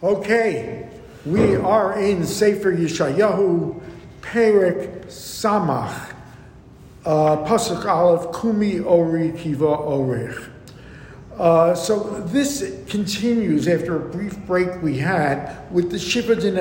Okay, we are in Sefer Yeshayahu, Perek Samach, uh, Pasuk Aleph, Kumi Ori Kiva Orech. Uh, so this continues after a brief break we had with the Shiva de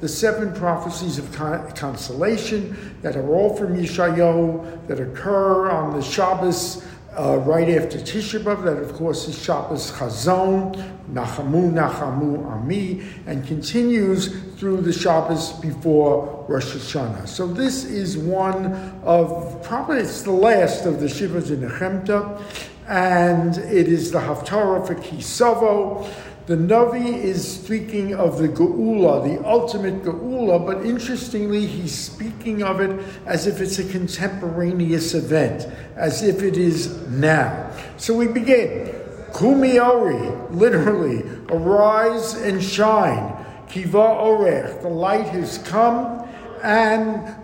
the seven prophecies of con- consolation that are all from Yeshayahu that occur on the Shabbos uh, right after Tisha B'Av, that of course is Shabbos Chazon, Nachamu, Nachamu, Ami, and continues through the Shabbos before Rosh Hashanah. So this is one of, probably it's the last of the Shivas in Nechemta, and it is the Haftarah for Kisavo. The Navi is speaking of the Geula, the ultimate Geula, but interestingly, he's speaking of it as if it's a contemporaneous event, as if it is now. So we begin. Kumiori, literally, arise and shine. Kiva Orech, the light has come, and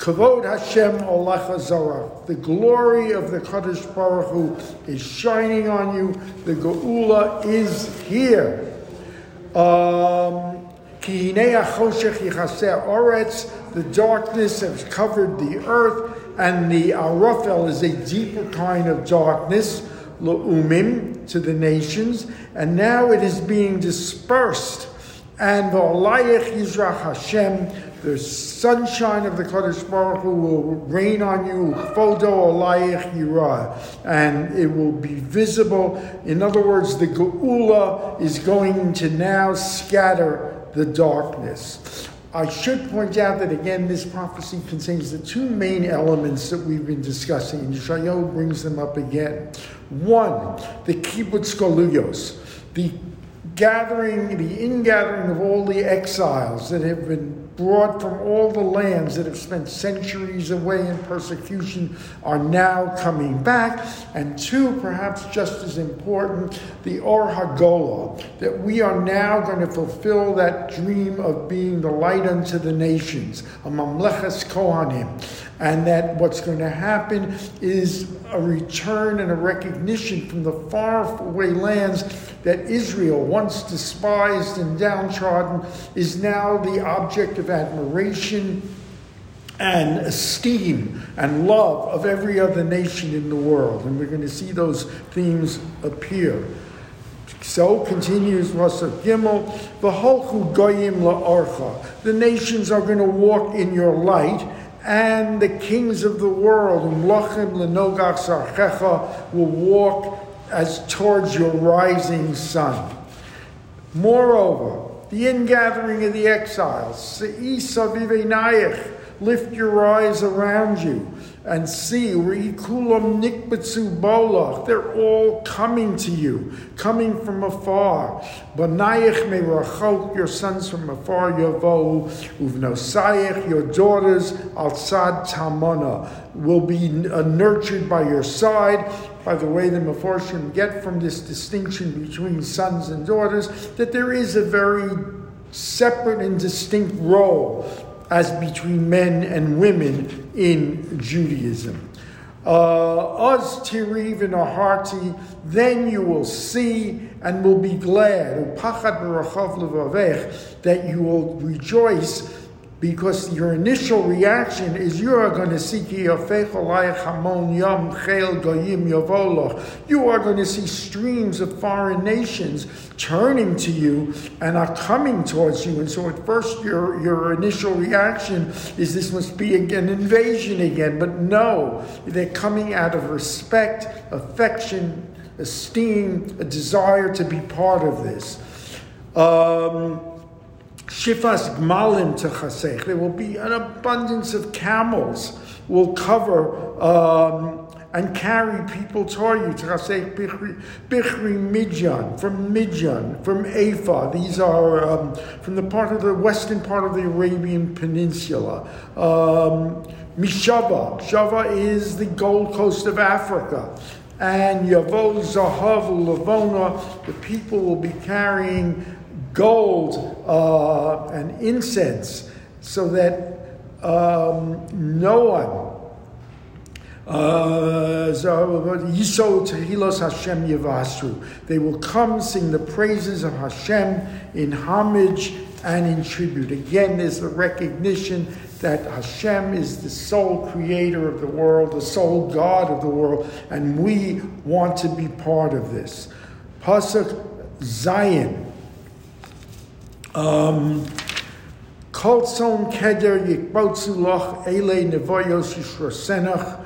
Kavod Hashem Olecha Zorah. The glory of the Kadosh Baruch Hu is shining on you. The Geula is here. Um, the darkness has covered the earth, and the Arafel is a deeper kind of darkness, La'umim, to the nations, and now it is being dispersed. And the V'alayich Yizrach Hashem, the sunshine of the Kodesh Baruch Hu will rain on you, Fodo Alayich Yirah, and it will be visible. In other words, the Geula is going to now scatter the darkness. I should point out that again, this prophecy contains the two main elements that we've been discussing, and Yeshayahu brings them up again. One, the kibbutz galuyos, the gathering, the ingathering of all the exiles that have been brought from all the lands that have spent centuries away in persecution are now coming back. And two, perhaps just as important, the Or Hagolah, that we are now going to fulfill that dream of being the light unto the nations, a Mamleches Kohanim. And that what's going to happen is a return and a recognition from the far away lands that Israel, once despised and downtrodden, is now the object of admiration and esteem and love of every other nation in the world. And we're going to see those themes appear. So continues Rasa Gimel, V'holchu goyim la'orcha. The nations are going to walk in your light, and the kings of the world, Mlachim lenogach sarchecha, will walk as towards your rising sun. Moreover, the ingathering of the exiles, lift your eyes around you and see, Rikulam nikbetsu bolach, they're all coming to you, coming from afar. Banayich merachot, your sons from afar, yavo, uvnosayich, your daughters, alzad tamona, will be uh, nurtured by your side. By the way, the Meforshim get from this distinction between sons and daughters that there is a very separate and distinct role as between men and women in Judaism. Uh, Oz tiriv in a hearty, then you will see and will be glad. That you will rejoice because your initial reaction is you are going to see you are going to see streams of foreign nations turning to you and are coming towards you. And so at first your, your initial reaction is this must be an invasion again. But no they're coming out of respect affection esteem a desire to be part of this. Um, Shifas gmalim techasech. There will be an abundance of camels will cover um, and carry people toward you. To Techasech bichri midjan from Midjan from Ephah. These are um, from the part of the western part of the Arabian Peninsula. Um, Mishava. Shava is the Gold Coast of Africa. And Yavo Zahav Lavona, the people will be carrying gold uh, and incense so that um, no one Uh, They will come sing the praises of Hashem in homage and in tribute. Again, there's the recognition that Hashem is the sole creator of the world, the sole God of the world, and we want to be part of this. Pasuk Zayin. Um, Kol tzon keder yikbotzu loch ele nevoyos yishrosenach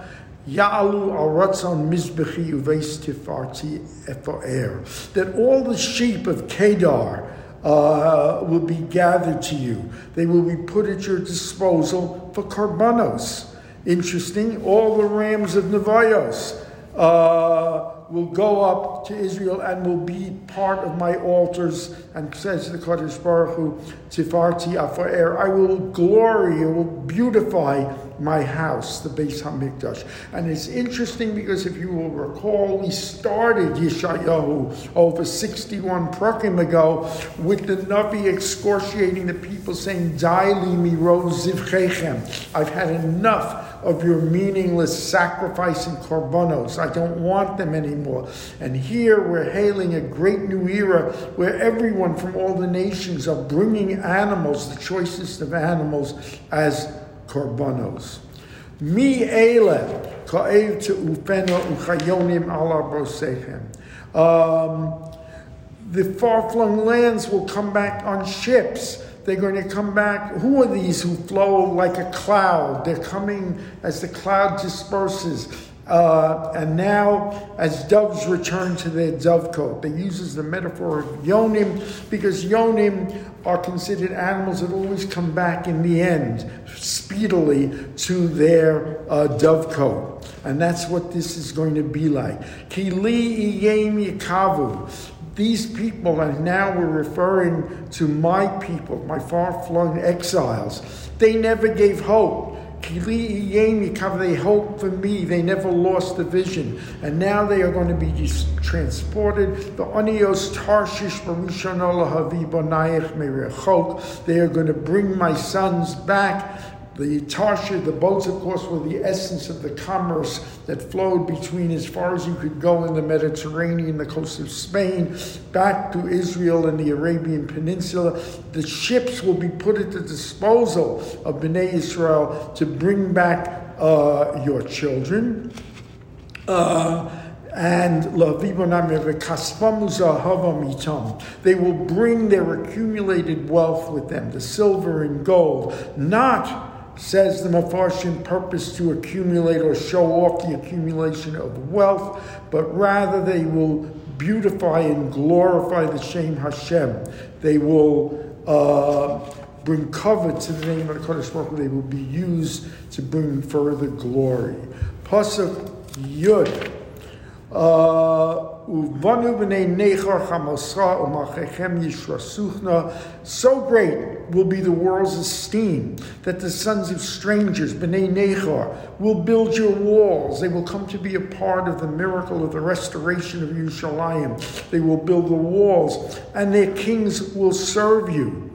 Ya'alu aratzon mizbechi uveis tifarti efoer. That all the sheep of Kedar uh, will be gathered to you. They will be put at your disposal for karbanos. Interesting. All the rams of Nevios. Uh, will go up to Israel and will be part of my altars. And says the Kadosh Baruch Hu, Tifarti Afaer, I will glory, I will beautify my house, the Beis Hamikdash. And it's interesting because if you will recall, we started Yeshayahu over 61 prakim ago with the Navi excoriating the people saying, Daili zivchechem. I've had enough of your meaningless sacrifice and korbanos. I don't want them anymore. And here we're hailing a great new era where everyone from all the nations are bringing animals, the choicest of animals, as korbanos. Mi ele ka'ev te'ufena uchayonim ala brosechem. Um, the far-flung lands will come back on ships they're going to come back. Who are these who flow like a cloud? They're coming as the cloud disperses. Uh, and now, as doves return to their dovecote, they uses the metaphor of yonim because yonim are considered animals that always come back in the end, speedily to their uh, dovecote. And that's what this is going to be like. Kili iyem yikavu. These people, and now we're referring to my people, my far flung exiles, they never gave hope. They hoped for me. They never lost the vision. And now they are going to be transported. The Onios Tarshish They are going to bring my sons back the Tarshish, the boats, of course, were the essence of the commerce that flowed between as far as you could go in the Mediterranean, the coast of Spain, back to Israel and the Arabian Peninsula. The ships will be put at the disposal of Bnei Israel to bring back uh, your children. Uh, and they will bring their accumulated wealth with them, the silver and gold, not says the Mefarshim purpose to accumulate or show off the accumulation of wealth, but rather they will beautify and glorify the Shem Hashem. They will uh, bring cover to the name of the Kodesh Baruch They will be used to bring further glory. Pasuk Yud. Uh, so great will be the world's esteem that the sons of strangers, B'nai Nechar, will build your walls. They will come to be a part of the miracle of the restoration of Yerushalayim. They will build the walls, and their kings will serve you.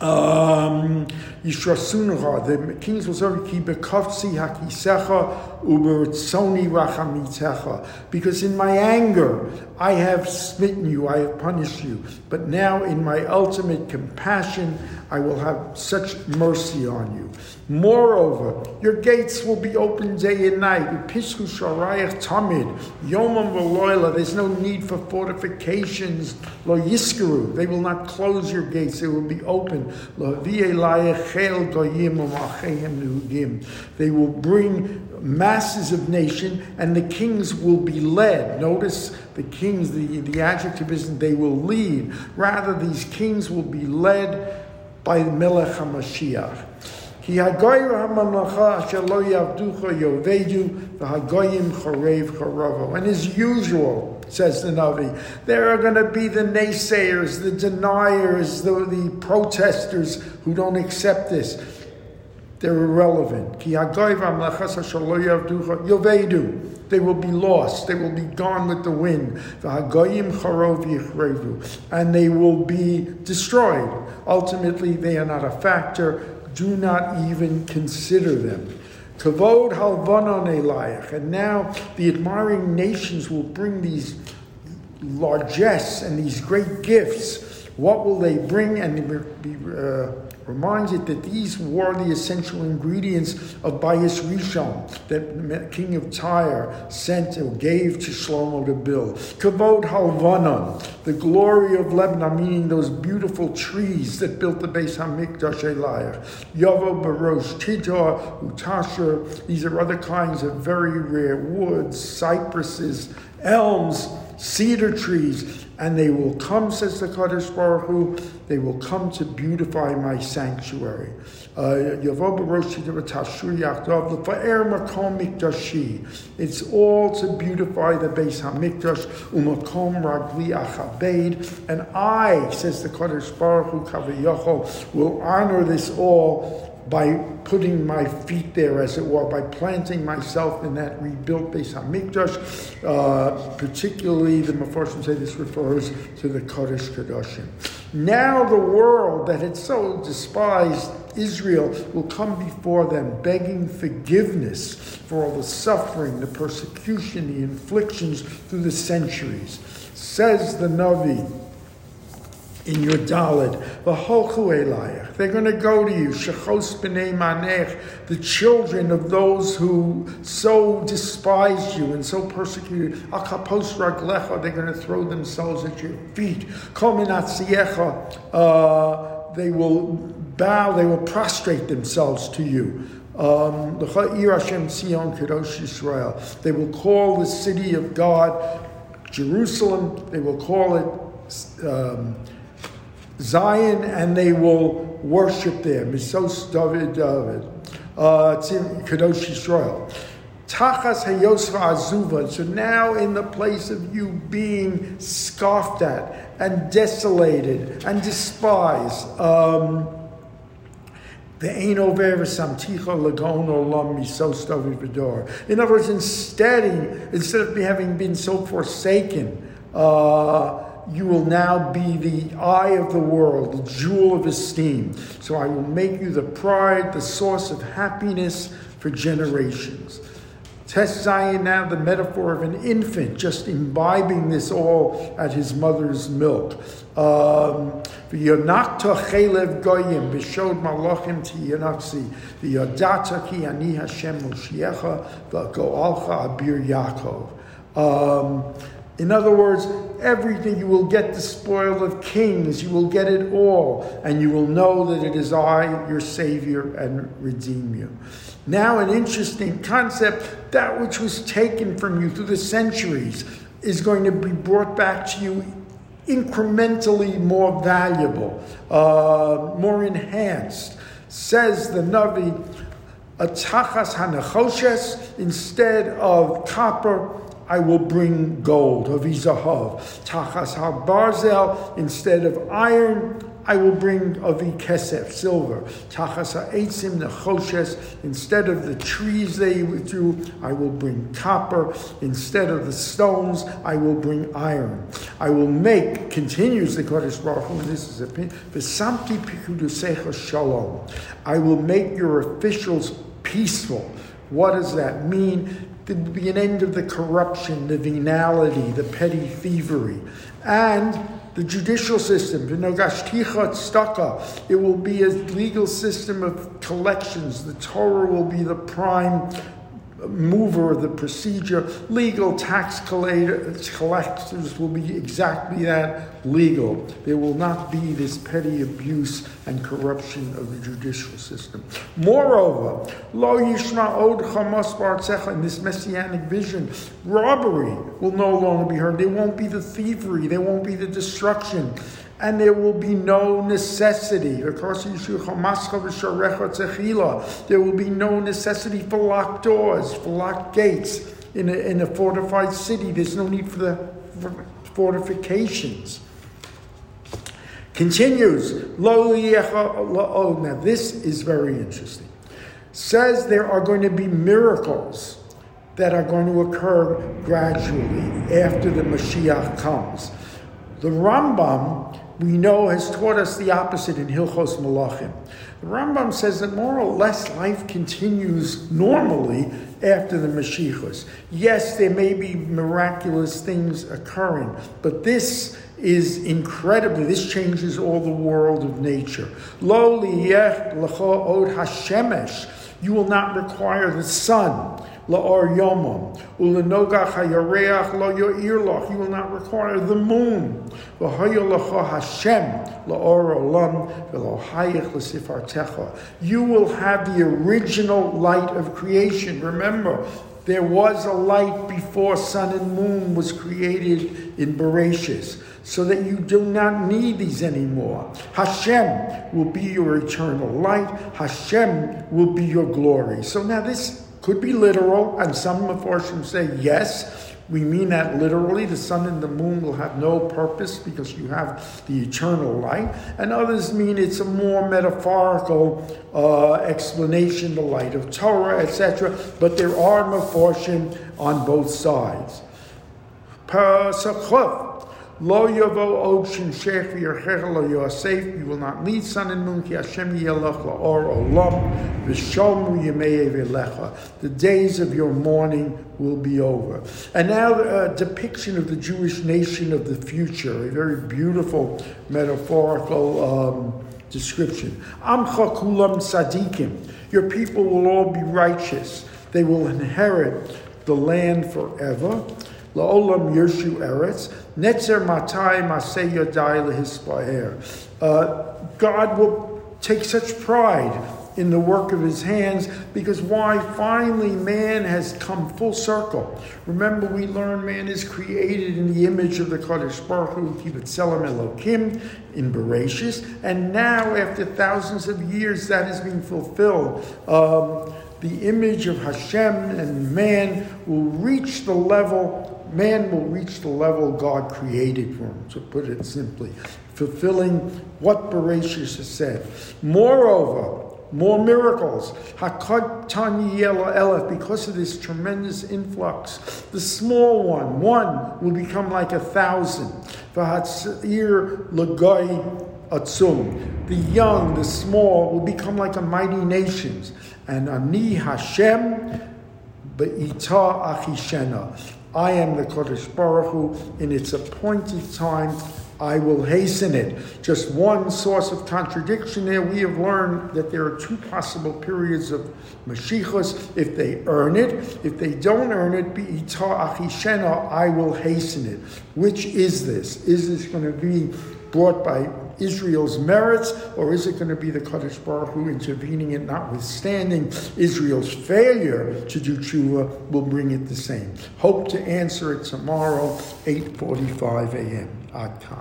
Um, the kings will serve ki bekofsi hakisecha ubertzoni rachamitecha. Because in my anger I have smitten you, I have punished you. But now in my ultimate compassion I will have such mercy on you. Moreover, your gates will be open day and night. Pisku sharayach tamid, yomam v'loyla. There's no need for fortifications. Lo yiskaru. They will not close your gates. They will be open. They will bring masses of nation, and the kings will be led. Notice the kings. The the adjective isn't they will lead. Rather, these kings will be led by the Melech HaMashiach. Ki hagoyim hamamlacha choravo. And as usual, says the Navi, there are going to be the naysayers, the deniers, the, the protesters who don't accept this. They're irrelevant. They will be lost. They will be gone with the wind. And they will be destroyed. Ultimately, they are not a factor do not even consider them. Kavod halvanon elayach. And now the admiring nations will bring these largesse and these great gifts. What will they bring? And be, uh, reminds it that these were the essential ingredients of Bayis Rishon that king of Tyre sent or gave to Shlomo to build. Kavod Halvanon, the glory of Lebanon, meaning those beautiful trees that built the Beis Hamikdash Elayach. Yavo Barosh, Tidor, Utasher, these are other kinds of very rare woods, cypresses, elms, cedar trees, and they will come, says the Kadosh Baruch Hu, they will come to beautify my sanctuary. Uh, it's all to beautify the Beis Hamikdash, umakom ragli achabed, and I, says the Kadosh Baruch Hu, will honor this all by putting my feet there, as it were, by planting myself in that rebuilt Beis Hamikdash. Uh, particularly, the Mefarshim say this refers to the Kodesh Kedoshim. Now, the world that had so despised Israel will come before them, begging forgiveness for all the suffering, the persecution, the inflictions through the centuries. Says the Navi in your Dalid. They're going to go to you, Shechos b'nei manech, the children of those who so despised you and so persecuted. Akapos raglecha, they're going to throw themselves at your feet. Kominatziecha, uh, they will bow, they will prostrate themselves to you. Um, they will call the city of God Jerusalem. They will call it um, Zion and they will worship there. Misos David David. Uh, Kadosh Yisrael. Tachas Hayosra Azuva. So now, in the place of you being scoffed at and desolated and despised, um, the ain't over samticha lagon olam misos David In other words, instead, instead of having been so forsaken, uh, you will now be the eye of the world, the jewel of esteem. So I will make you the pride, the source of happiness for generations. Test Zion now the metaphor of an infant just imbibing this all at his mother's milk. Um. In other words, everything you will get the spoil of kings, you will get it all, and you will know that it is I, your Savior, and redeem you. Now, an interesting concept that which was taken from you through the centuries is going to be brought back to you incrementally more valuable, uh, more enhanced. Says the Navi, Atachas Hanachoshes, instead of copper, I will bring gold, avizahav. Tachas barzel, instead of iron, I will bring avi kesef, silver. Tachas ha'etzim nechoshes, instead of the trees they withdrew, I will bring copper. Instead of the stones, I will bring iron. I will make, continues the Kodesh Baruch and this is a pin. v'samti pikudusecha shalom. I will make your officials peaceful. What does that mean? There will be an end of the corruption, the venality, the petty thievery. And the judicial system, it will be a legal system of collections. The Torah will be the prime mover the procedure. Legal tax collectors will be exactly that legal. There will not be this petty abuse and corruption of the judicial system. Moreover, lo yishma od chamas in this messianic vision, robbery will no longer be heard. There won't be the thievery, there won't be the destruction and there will be no necessity. There will be no necessity for locked doors, for locked gates in a, in a fortified city. There's no need for the fortifications. Continues. Oh, now this is very interesting. Says there are going to be miracles that are going to occur gradually after the Mashiach comes. The Rambam we know has taught us the opposite in Hilchos Malachim. The Rambam says that more or less life continues normally after the Mashiachos. Yes, there may be miraculous things occurring, but this is incredibly, this changes all the world of nature. Lo liyech lecho od hashemesh. You will not require the sun la'or yomam. Ulenogach hayareach lo yo'irloch. You will not require the moon. Hashem la'or olam v'lohayich. You will have the original light of creation. Remember, there was a light before sun and moon was created in Bereshis so that you do not need these anymore. Hashem will be your eternal light. Hashem will be your glory. So now this could be literal, and some Mepharshim say yes. We mean that literally. The sun and the moon will have no purpose because you have the eternal light. And others mean it's a more metaphorical uh, explanation, the light of Torah, etc. But there are Mepharshim on both sides. Pesachov, Lo yavo od shin shech v'yerchecha lo yosef. You will not need sun and moon. Ki Hashem yelach or olam v'shomu yemei v'lecha. The days of your mourning will be over. And now a depiction of the Jewish nation of the future. A very beautiful metaphorical um, description. Amcha kulam sadikim. Your people will all be righteous. They will inherit the land forever. La'olam Yershu Eretz, Netzer Matai Masei Yadai Lehispaher. Uh, God will take such pride in the work of his hands because why? Finally, man has come full circle. Remember, we learned man is created in the image of the Kadosh Baruch Hu, Kibetzelem Elokim, in Bereshis, and now, after thousands of years, that is being fulfilled. Um, the image of Hashem and man will reach the level man will reach the level God created for him, to put it simply, fulfilling what Bereshit has said. Moreover, more miracles. Because of this tremendous influx. The small one, one, will become like a thousand. Vahatzir Lagai Atzum. The young, the small, will become like a mighty nations. And Ani Hashem Be'ita Achishena. I am the Kodesh Baruch Hu. In its appointed time, I will hasten it. Just one source of contradiction there. We have learned that there are two possible periods of Mashiachos. If they earn it, if they don't earn it, Achishena, I will hasten it. Which is this? Is this going to be brought by Israel's merits, or is it going to be the Kadosh Baruch Hu intervening and notwithstanding Israel's failure to do tshuva will bring it the same? Hope to answer it tomorrow, 8.45 a.m. Ad